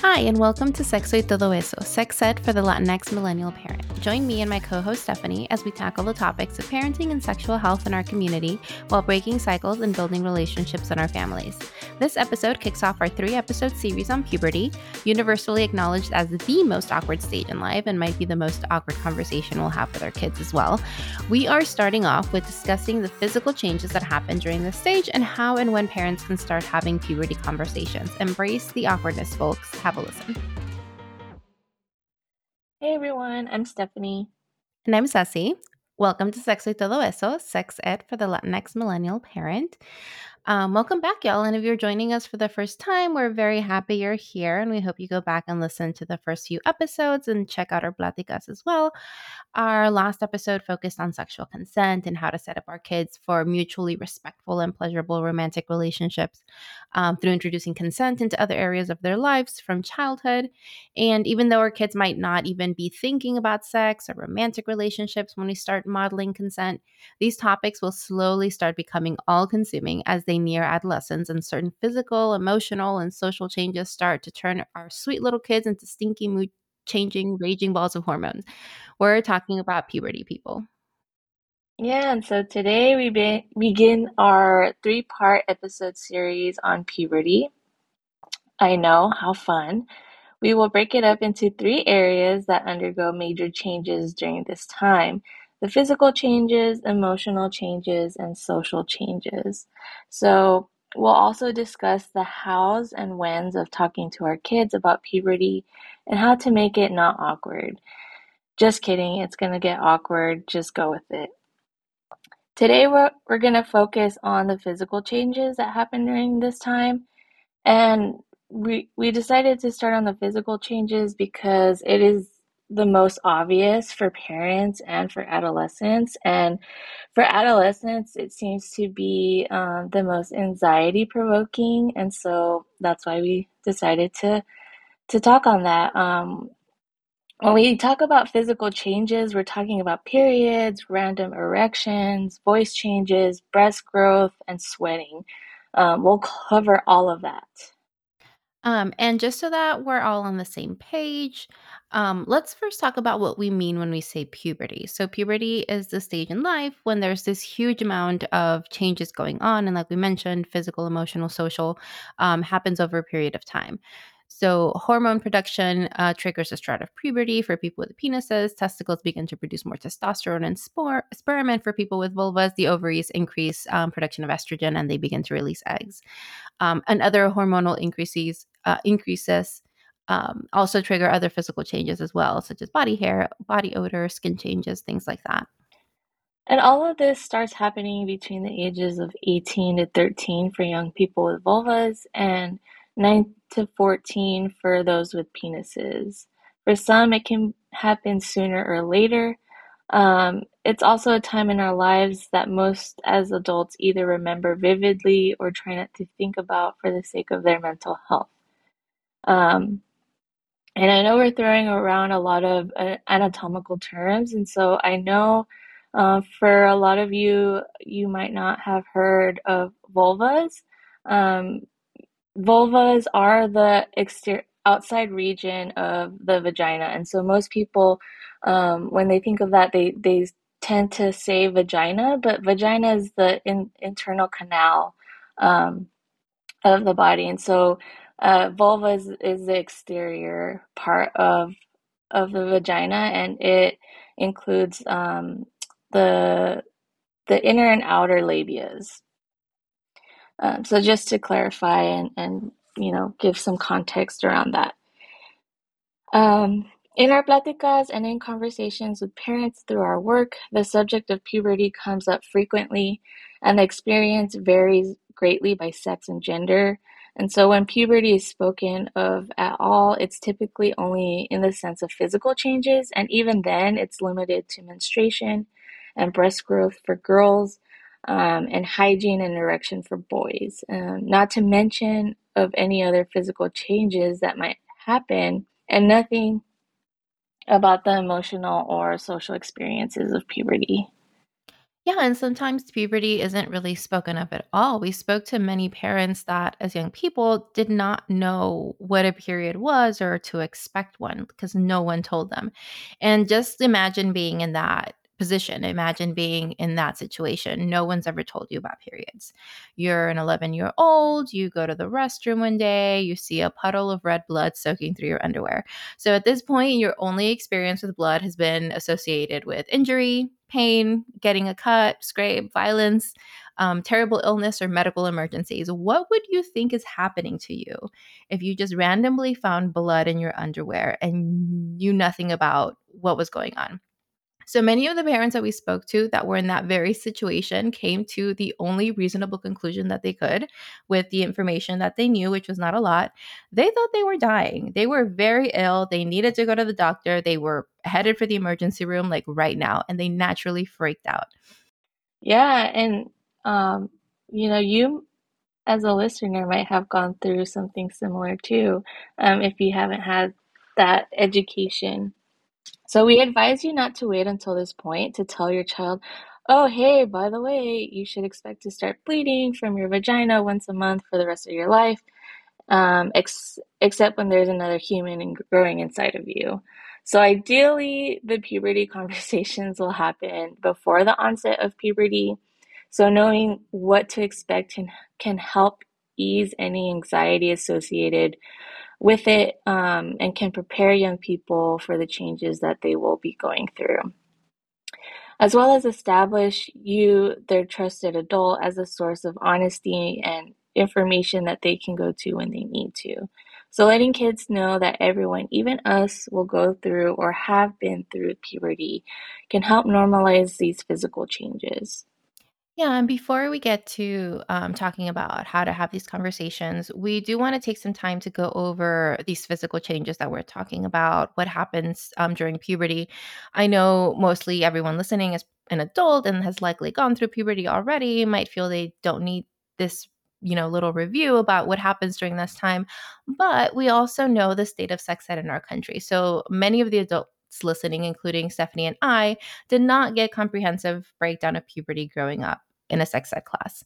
Hi, and welcome to Sexo y Todo Eso, sex ed for the Latinx millennial parent. Join me and my co host Stephanie as we tackle the topics of parenting and sexual health in our community while breaking cycles and building relationships in our families. This episode kicks off our three episode series on puberty, universally acknowledged as the most awkward stage in life and might be the most awkward conversation we'll have with our kids as well. We are starting off with discussing the physical changes that happen during this stage and how and when parents can start having puberty conversations. Embrace the awkwardness, folks. Have a listen. Hey everyone, I'm Stephanie. And I'm Ceci. Welcome to Sexo y Todo Eso, sex ed for the Latinx millennial parent. Um, welcome back, y'all. And if you're joining us for the first time, we're very happy you're here. And we hope you go back and listen to the first few episodes and check out our Platicas as well. Our last episode focused on sexual consent and how to set up our kids for mutually respectful and pleasurable romantic relationships um, through introducing consent into other areas of their lives from childhood. And even though our kids might not even be thinking about sex or romantic relationships when we start modeling consent, these topics will slowly start becoming all consuming as they near adolescence and certain physical, emotional, and social changes start to turn our sweet little kids into stinky mood changing raging balls of hormones. We're talking about puberty people. Yeah, and so today we be- begin our three part episode series on puberty. I know, how fun. We will break it up into three areas that undergo major changes during this time the physical changes, emotional changes, and social changes. So, we'll also discuss the hows and whens of talking to our kids about puberty and how to make it not awkward. Just kidding, it's going to get awkward. Just go with it. Today, we're, we're going to focus on the physical changes that happen during this time. And we, we decided to start on the physical changes because it is the most obvious for parents and for adolescents. And for adolescents, it seems to be um, the most anxiety provoking. And so that's why we decided to, to talk on that. Um, when we talk about physical changes, we're talking about periods, random erections, voice changes, breast growth, and sweating. Um, we'll cover all of that. Um, and just so that we're all on the same page, um, let's first talk about what we mean when we say puberty. So, puberty is the stage in life when there's this huge amount of changes going on. And, like we mentioned, physical, emotional, social um, happens over a period of time. So, hormone production uh, triggers a start of puberty for people with penises. Testicles begin to produce more testosterone and spore, sperm. And for people with vulvas, the ovaries increase um, production of estrogen and they begin to release eggs. Um, and other hormonal increases, uh, increases um, also trigger other physical changes as well, such as body hair, body odor, skin changes, things like that. And all of this starts happening between the ages of 18 to 13 for young people with vulvas and 9 to 14 for those with penises. For some, it can happen sooner or later. Um, it's also a time in our lives that most as adults either remember vividly or try not to think about for the sake of their mental health. Um, and I know we're throwing around a lot of uh, anatomical terms, and so I know uh, for a lot of you, you might not have heard of vulvas. Um, vulvas are the exterior outside region of the vagina, and so most people, um, when they think of that, they they tend to say vagina, but vagina is the in, internal canal um, of the body, and so uh, vulva is, is the exterior part of of the vagina, and it includes um, the the inner and outer labias. Um, so just to clarify and, and you know give some context around that. Um, in our platicas and in conversations with parents through our work, the subject of puberty comes up frequently, and the experience varies greatly by sex and gender. And so when puberty is spoken of at all, it's typically only in the sense of physical changes, and even then, it's limited to menstruation and breast growth for girls, um, and hygiene and erection for boys. Um, not to mention of any other physical changes that might happen, and nothing about the emotional or social experiences of puberty. Yeah, and sometimes puberty isn't really spoken of at all. We spoke to many parents that, as young people, did not know what a period was or to expect one because no one told them. And just imagine being in that position. Imagine being in that situation. No one's ever told you about periods. You're an 11 year old, you go to the restroom one day, you see a puddle of red blood soaking through your underwear. So at this point, your only experience with blood has been associated with injury, pain, getting a cut, scrape, violence, um, terrible illness, or medical emergencies. What would you think is happening to you if you just randomly found blood in your underwear and knew nothing about what was going on? So many of the parents that we spoke to that were in that very situation came to the only reasonable conclusion that they could with the information that they knew, which was not a lot. They thought they were dying. They were very ill. They needed to go to the doctor. They were headed for the emergency room like right now, and they naturally freaked out. Yeah, and um, you know, you as a listener might have gone through something similar too, um, if you haven't had that education. So we advise you not to wait until this point to tell your child, oh, hey, by the way, you should expect to start bleeding from your vagina once a month for the rest of your life, um, ex- except when there's another human growing inside of you. So ideally, the puberty conversations will happen before the onset of puberty. So knowing what to expect can, can help ease any anxiety associated with it um, and can prepare young people for the changes that they will be going through. As well as establish you, their trusted adult, as a source of honesty and information that they can go to when they need to. So, letting kids know that everyone, even us, will go through or have been through puberty can help normalize these physical changes. Yeah, and before we get to um, talking about how to have these conversations, we do want to take some time to go over these physical changes that we're talking about, what happens um, during puberty. I know mostly everyone listening is an adult and has likely gone through puberty already, might feel they don't need this you know little review about what happens during this time but we also know the state of sex ed in our country so many of the adults listening including stephanie and i did not get comprehensive breakdown of puberty growing up in a sex ed class.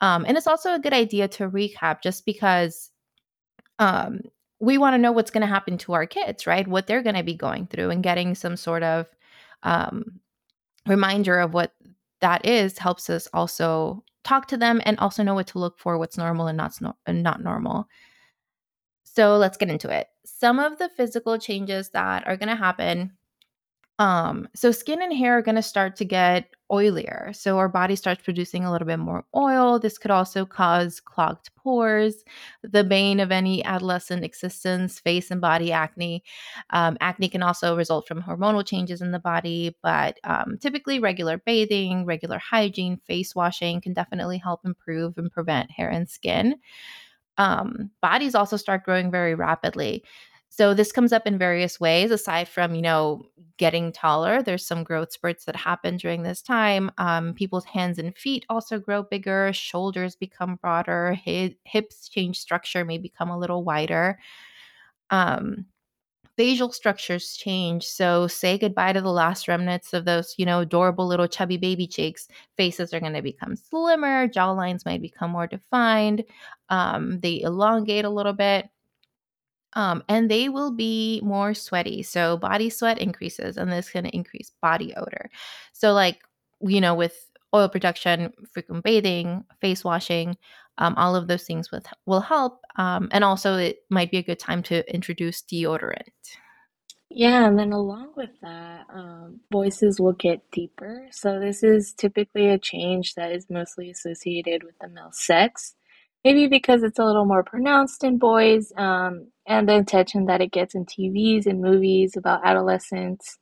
Um, and it's also a good idea to recap just because um, we want to know what's going to happen to our kids, right? What they're going to be going through and getting some sort of um, reminder of what that is helps us also talk to them and also know what to look for, what's normal and not, and not normal. So let's get into it. Some of the physical changes that are going to happen um, so skin and hair are going to start to get oilier. So our body starts producing a little bit more oil. This could also cause clogged pores, the bane of any adolescent existence, face and body acne. Um, acne can also result from hormonal changes in the body, but um, typically regular bathing, regular hygiene, face washing can definitely help improve and prevent hair and skin. Um, bodies also start growing very rapidly. So this comes up in various ways aside from, you know, getting taller. There's some growth spurts that happen during this time. Um, people's hands and feet also grow bigger, shoulders become broader, hips change structure, may become a little wider. Um, facial structures change. So say goodbye to the last remnants of those, you know, adorable little chubby baby cheeks. Faces are going to become slimmer, jaw lines might become more defined. Um, they elongate a little bit. Um, and they will be more sweaty. So body sweat increases, and this can increase body odor. So, like, you know, with oil production, frequent bathing, face washing, um, all of those things with, will help. Um, and also, it might be a good time to introduce deodorant. Yeah, and then along with that, um, voices will get deeper. So this is typically a change that is mostly associated with the male sex. Maybe because it's a little more pronounced in boys, um, and the attention that it gets in TVs and movies about adolescence,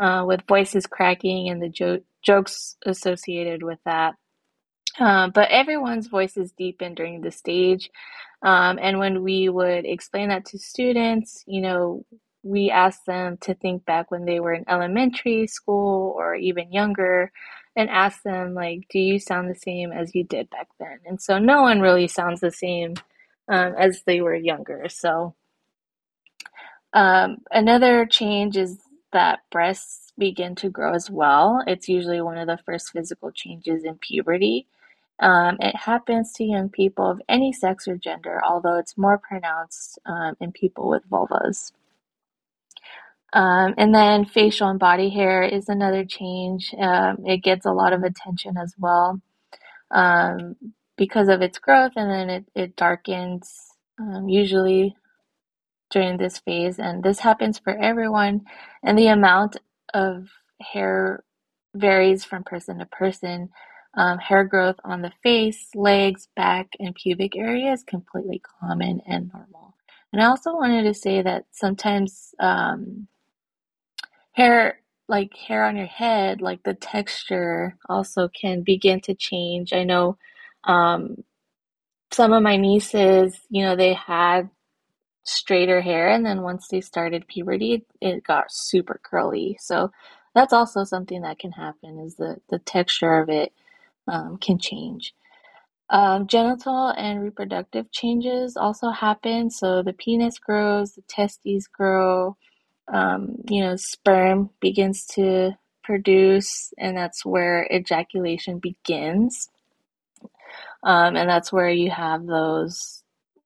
uh, with voices cracking and the jo- jokes associated with that. Uh, but everyone's voices deepen during the stage. Um, and when we would explain that to students, you know, we asked them to think back when they were in elementary school or even younger and ask them like do you sound the same as you did back then and so no one really sounds the same um, as they were younger so um, another change is that breasts begin to grow as well. It's usually one of the first physical changes in puberty. Um, it happens to young people of any sex or gender, although it's more pronounced um, in people with vulvas. Um, and then facial and body hair is another change. Um, it gets a lot of attention as well um, because of its growth, and then it, it darkens um, usually during this phase. And this happens for everyone, and the amount of hair varies from person to person. Um, hair growth on the face, legs, back, and pubic area is completely common and normal. And I also wanted to say that sometimes um, hair like hair on your head like the texture also can begin to change. I know um, some of my nieces you know they had straighter hair and then once they started puberty it got super curly. So that's also something that can happen is the the texture of it um, can change. Um, genital and reproductive changes also happen. So the penis grows the testes grow um, you know, sperm begins to produce, and that's where ejaculation begins. Um, and that's where you have those,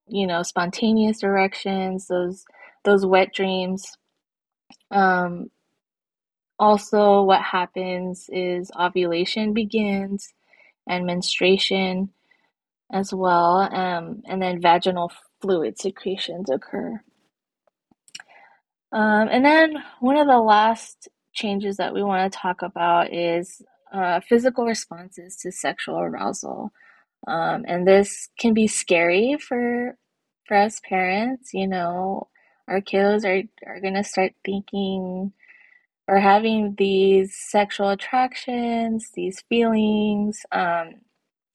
you know, spontaneous erections, those those wet dreams. Um, also, what happens is ovulation begins and menstruation as well, um, and then vaginal fluid secretions occur. Um, and then one of the last changes that we want to talk about is uh, physical responses to sexual arousal. Um, and this can be scary for for us parents. You know, our kiddos are are gonna start thinking or having these sexual attractions, these feelings. Um,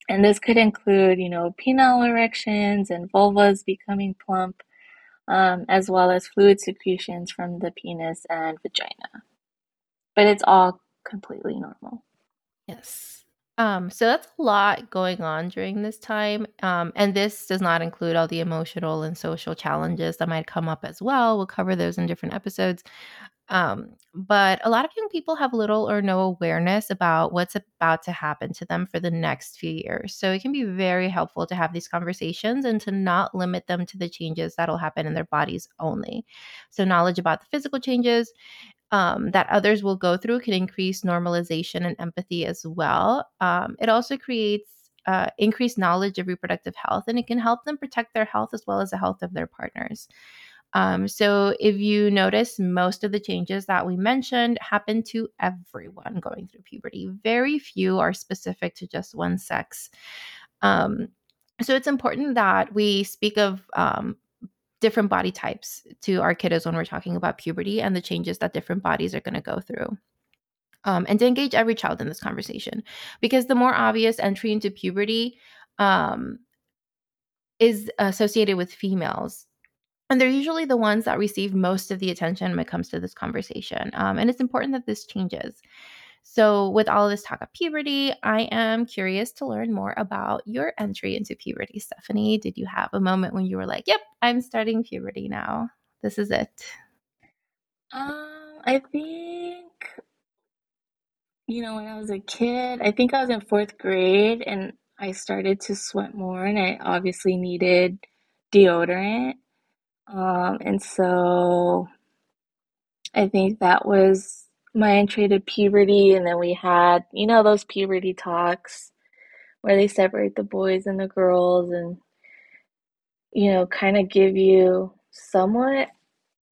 and this could include, you know, penile erections and vulvas becoming plump um, as well as fluid secretions from the penis and vagina. But it's all completely normal. Yes. Um, so that's a lot going on during this time. Um, and this does not include all the emotional and social challenges that might come up as well. We'll cover those in different episodes. Um, but a lot of young people have little or no awareness about what's about to happen to them for the next few years. So it can be very helpful to have these conversations and to not limit them to the changes that'll happen in their bodies only. So, knowledge about the physical changes um, that others will go through can increase normalization and empathy as well. Um, it also creates uh, increased knowledge of reproductive health and it can help them protect their health as well as the health of their partners. Um, so, if you notice, most of the changes that we mentioned happen to everyone going through puberty. Very few are specific to just one sex. Um, so, it's important that we speak of um, different body types to our kiddos when we're talking about puberty and the changes that different bodies are going to go through. Um, and to engage every child in this conversation because the more obvious entry into puberty um, is associated with females and they're usually the ones that receive most of the attention when it comes to this conversation. Um, and it's important that this changes. So, with all this talk of puberty, I am curious to learn more about your entry into puberty. Stephanie, did you have a moment when you were like, yep, I'm starting puberty now? This is it. Um, I think, you know, when I was a kid, I think I was in fourth grade and I started to sweat more, and I obviously needed deodorant. Um, and so I think that was my entry to puberty. And then we had, you know, those puberty talks where they separate the boys and the girls and, you know, kind of give you somewhat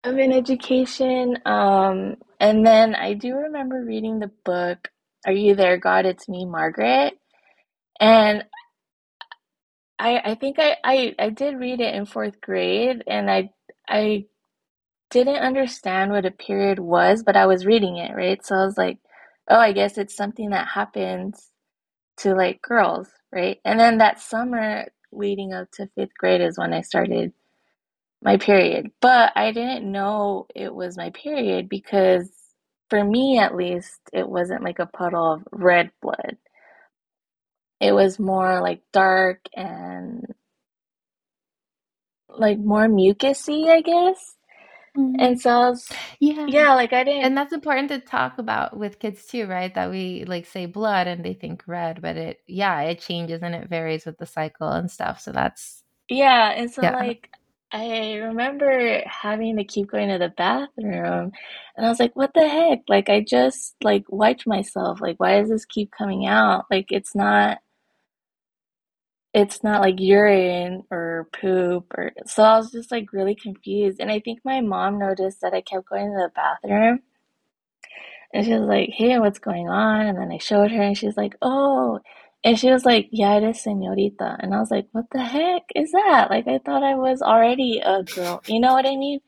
of an education. Um, and then I do remember reading the book, Are You There, God? It's Me, Margaret. And I I think I, I I did read it in fourth grade and I I didn't understand what a period was, but I was reading it, right? So I was like, oh, I guess it's something that happens to like girls, right? And then that summer leading up to fifth grade is when I started my period. But I didn't know it was my period because for me at least, it wasn't like a puddle of red blood it was more like dark and like more mucusy, I guess. And Mhm. so I was, Yeah. yeah, like I didn't And that's important to talk about with kids too, right? That we like say blood and they think red, but it yeah, it changes and it varies with the cycle and stuff. So that's Yeah, and so yeah. like I remember having to keep going to the bathroom and I was like, what the heck? Like I just like wiped myself. Like why does this keep coming out? Like it's not it's not like urine or poop or so I was just like really confused. And I think my mom noticed that I kept going to the bathroom and she was like, Hey, what's going on? And then I showed her and she's like, Oh and she was like, Yeah, it is señorita. And I was like, What the heck is that? Like I thought I was already a girl. You know what I mean?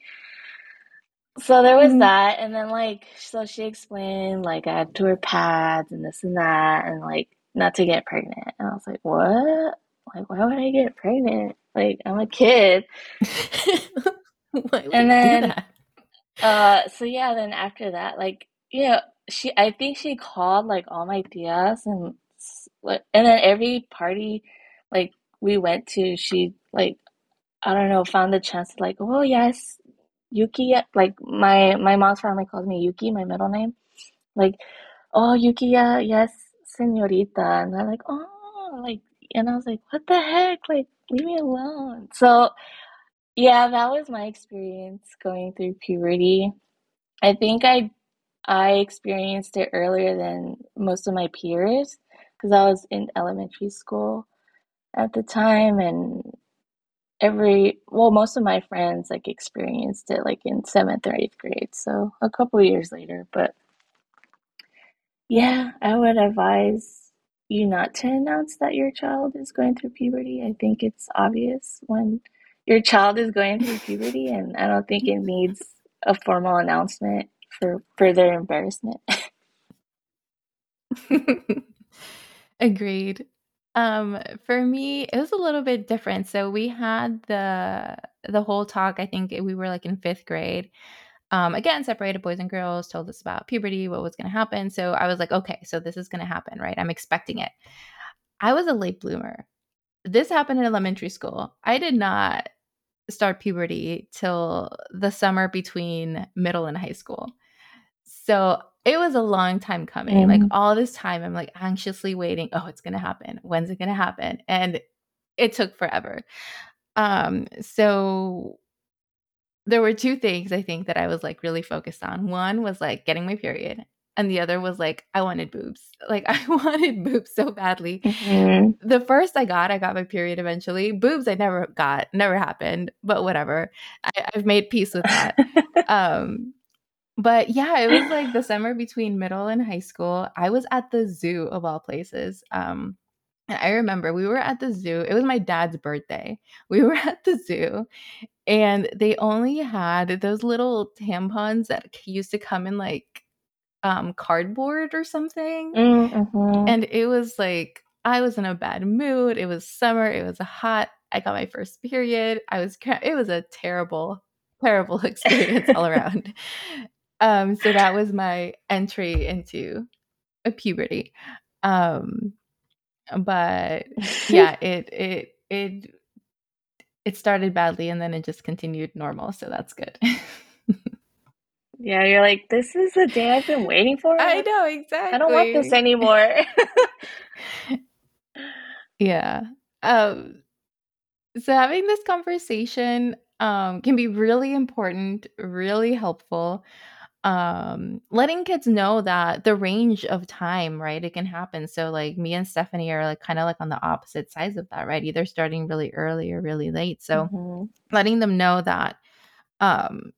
So there was Mhm. that, and then like so she explained like I had to wear pads and this and that and like not to get pregnant. And I was like, What? Like why would I get pregnant? Like I'm a kid. And then uh so yeah, then after that, like you know, she I think she called like all my tias and and then every party like we went to, she like I don't know, found the chance to like, oh yes, Yuki, like my my mom's family calls me Yuki, my middle name. Like, oh Yuki, yes, señorita, and they're like, oh, like, and I was like, what the heck, like, leave me alone. So yeah, that was my experience going through puberty. I think I I experienced it earlier than most of my peers because I was in elementary school at the time, and every well most of my friends like experienced it like in seventh or eighth grade so a couple years later but yeah i would advise you not to announce that your child is going through puberty i think it's obvious when your child is going through puberty and i don't think it needs a formal announcement for further embarrassment Agreed. Um, for me, it was a little bit different. So we had the the whole talk, I think we were like in 5th grade. Um, again, separated boys and girls, told us about puberty, what was gonna happen. So I was like, okay, so this is gonna happen, right? I'm expecting it. I was a late bloomer. This happened in elementary school. I did not start puberty till the summer between middle and high school. So it was a long time coming. Like hmm all this time, I'm like anxiously waiting. Oh, it's gonna happen. When's it gonna happen? And it took forever. Um, so there were two things I think that I was like really focused on. One was like getting my period, and the other was like I wanted boobs. Like I wanted boobs so badly. hmm The first I got, I got my period eventually. Boobs I never got, never happened, but whatever. I, I've made peace with that. Um, but yeah, it was like the summer between middle and high school. I was at the zoo of all places. Um, and I remember we were at the zoo. It was my dad's birthday. We were at the zoo and they only had those little tampons that used to come in like um cardboard or something. hmm And it was like I was in a bad mood. It was summer. It was hot. I got my first period. I was it was a terrible terrible experience all around. Um, so that was my entry into a puberty. Um, but yeah, it it it it started badly and then it just continued normal, so that's good. yeah you're like this is the day i've been waiting for I know exactly. i don't want this anymore Yeah. Um, so having this conversation um, can be really important, really helpful. Um letting kids know that the range of time right it can happen. So like me and stephanie are like kind of like on the opposite sides of that right? Either starting really early or really late. So hmm letting them know that um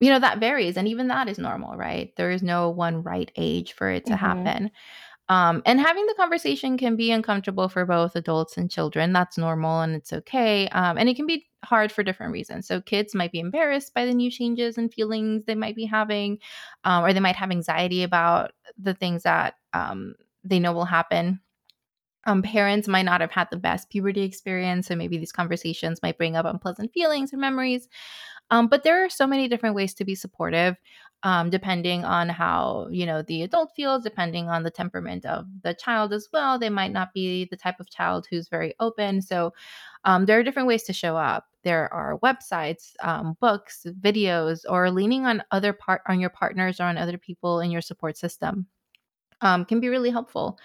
you know that varies and even that is normal right? There is no one right age for it to hmm happen um, and having the conversation can be uncomfortable for both adults and children. That's normal and it's okay. Um, and it can be hard for different reasons. So kids might be embarrassed by the new changes and feelings they might be having, um, or they might have anxiety about the things that um, they know will happen. Um, parents might not have had the best puberty experience, so maybe these conversations might bring up unpleasant feelings or memories. Um, but there are so many different ways to be supportive, um, depending on how you know the adult feels, depending on the temperament of the child as well. They might not be the type of child who's very open. So Um, there are different ways to show up. There are websites, um, books, videos, or leaning on other part on your partners or on other people in your support system um, can be really helpful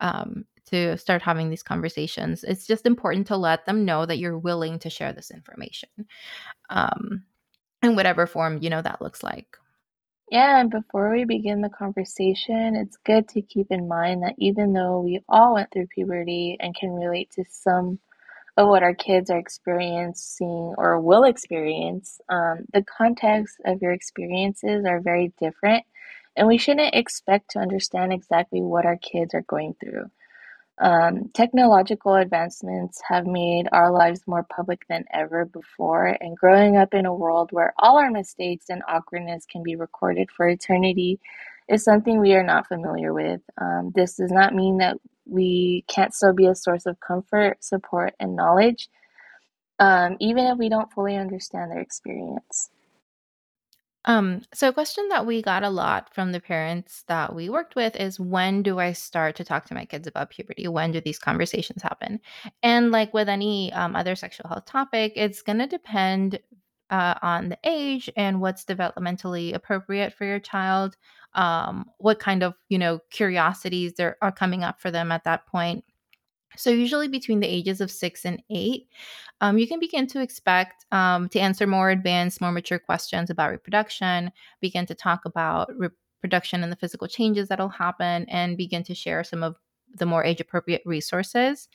um, to start having these conversations. It's just important to let them know that you're willing to share this information um, in whatever form you know that looks like. Yeah, and before we begin the conversation, it's good to keep in mind that even though we all went through puberty and can relate to some of what our kids are experiencing or will experience, um, the context of your experiences are very different, and we shouldn't expect to understand exactly what our kids are going through. Um, technological advancements have made our lives more public than ever before, and growing up in a world where all our mistakes and awkwardness can be recorded for eternity is something we are not familiar with. Um, this does not mean that we can't still be a source of comfort, support, and knowledge, um, even if we don't fully understand their experience. Um, so a question that we got a lot from the parents that we worked with is when do I start to talk to my kids about puberty? When do these conversations happen? And like with any um, other sexual health topic, it's going to depend uh, on the age and what's developmentally appropriate for your child. Um, what kind of you know curiosities there are coming up for them at that point. So, usually between the ages of six and eight, um, you can begin to expect um, to answer more advanced, more mature questions about reproduction, begin to talk about reproduction and the physical changes that'll happen, and begin to share some of the more age appropriate resources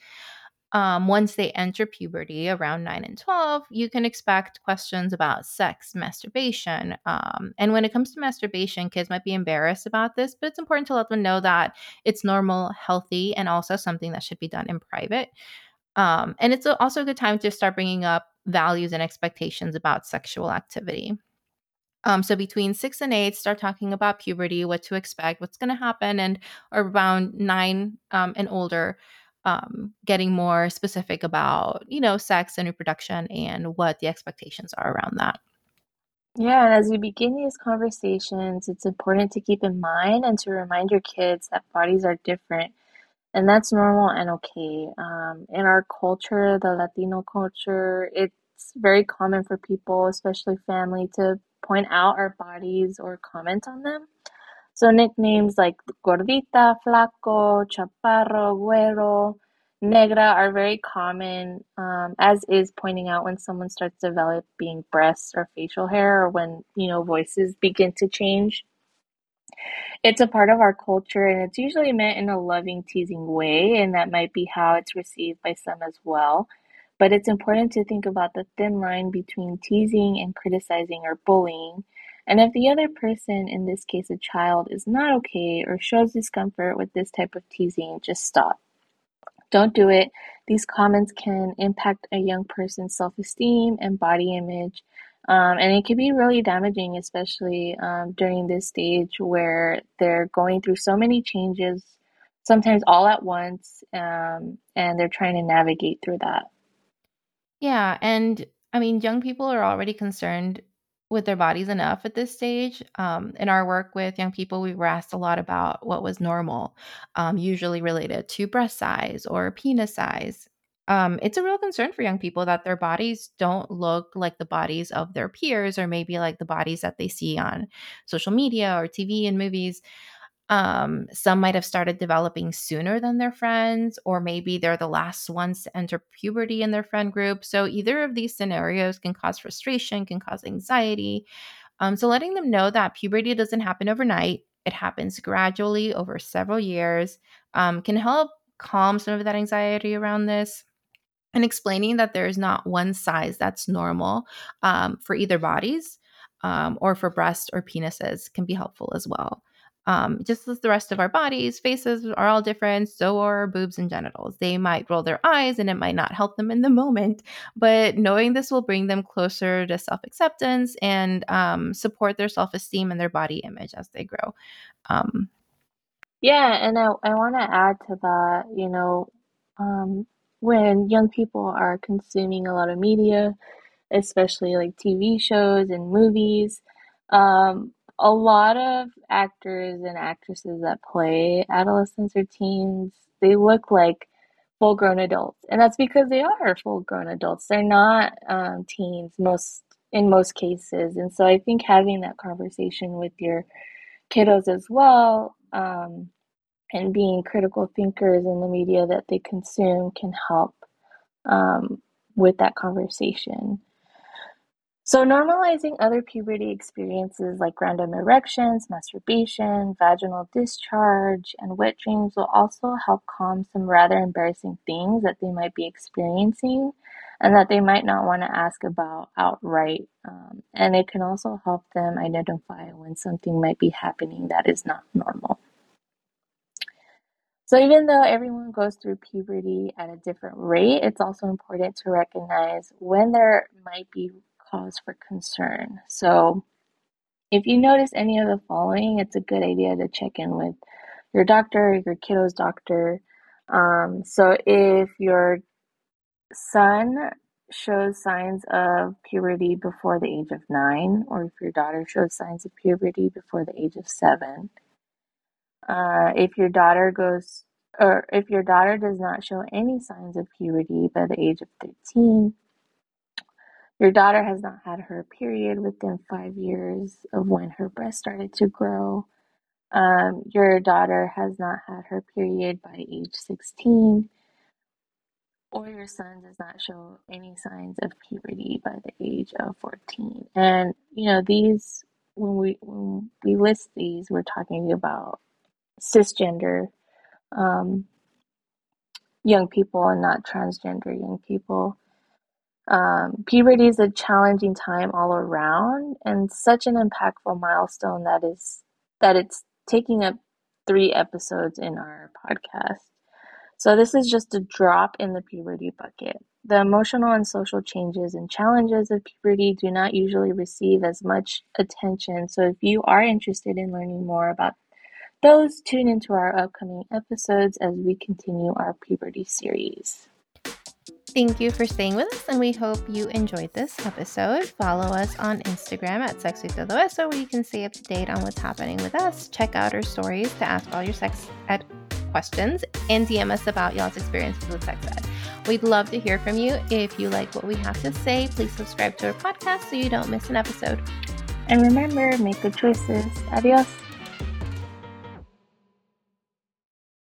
um, once they enter puberty around 9 and 12, you can expect questions about sex, masturbation. Um, and when it comes to masturbation, kids might be embarrassed about this, but it's important to let them know that it's normal, healthy, and also something that should be done in private. Um, and it's also a good time to start bringing up values and expectations about sexual activity. Um, so between six and eight, start talking about puberty, what to expect, what's going to happen, and around nine um, and older, um, getting more specific about you know sex and reproduction and what the expectations are around that Yeah, and as you begin these conversations, it's important to keep in mind and to remind your kids that bodies are different and that's normal and okay. Um, in our culture, the Latino culture, it's very common for people, especially family, to point out our bodies or comment on them. So nicknames like gordita, flaco, chaparro, güero, negra are very common, um, as is pointing out when someone starts developing breasts or facial hair or when, you know, voices begin to change. It's a part of our culture and it's usually meant in a loving, teasing way, and that might be how it's received by some as well. But it's important to think about the thin line between teasing and criticizing or bullying. And if the other person, in this case a child, is not okay or shows discomfort with this type of teasing, just stop. Don't do it. These comments can impact a young person's self-esteem and body image. Um, and it can be really damaging, especially um, during this stage where they're going through so many changes, sometimes all at once, um, and they're trying to navigate through that. Yeah, and I mean, young people are already concerned with their bodies enough at this stage. Um, in our work with young people, we were asked a lot about what was normal, um, usually related to breast size or penis size. Um, it's a real concern for young people that their bodies don't look like the bodies of their peers or maybe like the bodies that they see on social media or TV and movies. Um, some might have started developing sooner than their friends, or maybe they're the last ones to enter puberty in their friend group. So, either of these scenarios can cause frustration, can cause anxiety. Um, so, letting them know that puberty doesn't happen overnight, it happens gradually over several years, um, can help calm some of that anxiety around this. And explaining that there is not one size that's normal um, for either bodies um, or for breasts or penises can be helpful as well. Um, just as the rest of our bodies, faces are all different, so are boobs and genitals. They might roll their eyes and it might not help them in the moment, but knowing this will bring them closer to self acceptance and um, support their self esteem and their body image as they grow. Um, Yeah, and I, I want to add to that, you know, um, when young people are consuming a lot of media, especially like TV shows and movies. Um, a lot of actors and actresses that play adolescents or teens, they look like full grown adults. And that's because they are full grown adults. They're not um, teens most in most cases. And so I think having that conversation with your kiddos as well um, and being critical thinkers in the media that they consume can help um, with that conversation. So, normalizing other puberty experiences like random erections, masturbation, vaginal discharge, and wet dreams will also help calm some rather embarrassing things that they might be experiencing and that they might not want to ask about outright. Um, and it can also help them identify when something might be happening that is not normal. So, even though everyone goes through puberty at a different rate, it's also important to recognize when there might be cause for concern. So, if you notice any of the following, it's a good idea to check in with your doctor, your kiddo's doctor. Um, so, if your son shows signs of puberty before the age of nine, or if your daughter shows signs of puberty before the age of seven, uh, if your daughter goes, or if your daughter does not show any signs of puberty by the age of 13, your daughter has not had her period within five years of when her breast started to grow. Um, your daughter has not had her period by age 16, or your son does not show any signs of puberty by the age of 14. And, you know, these, when we, when we list these, we're talking about cisgender um, young people and not transgender young people. Um, puberty is a challenging time all around and such an impactful milestone that is that it's taking up three episodes in our podcast. So this is just a drop in the puberty bucket. The emotional and social changes and challenges of puberty do not usually receive as much attention. So if you are interested in learning more about those, tune into our upcoming episodes as we continue our puberty series. Thank you for staying with us, and we hope you enjoyed this episode. Follow us on Instagram at Sexo y Todo Eso, where you can stay up to date on what's happening with us. Check out our stories to ask all your sex ed questions and DM us about y'all's experiences with sex ed. We'd love to hear from you. If you like what we have to say, please subscribe to our podcast so you don't miss an episode. And remember, make good choices. Adios.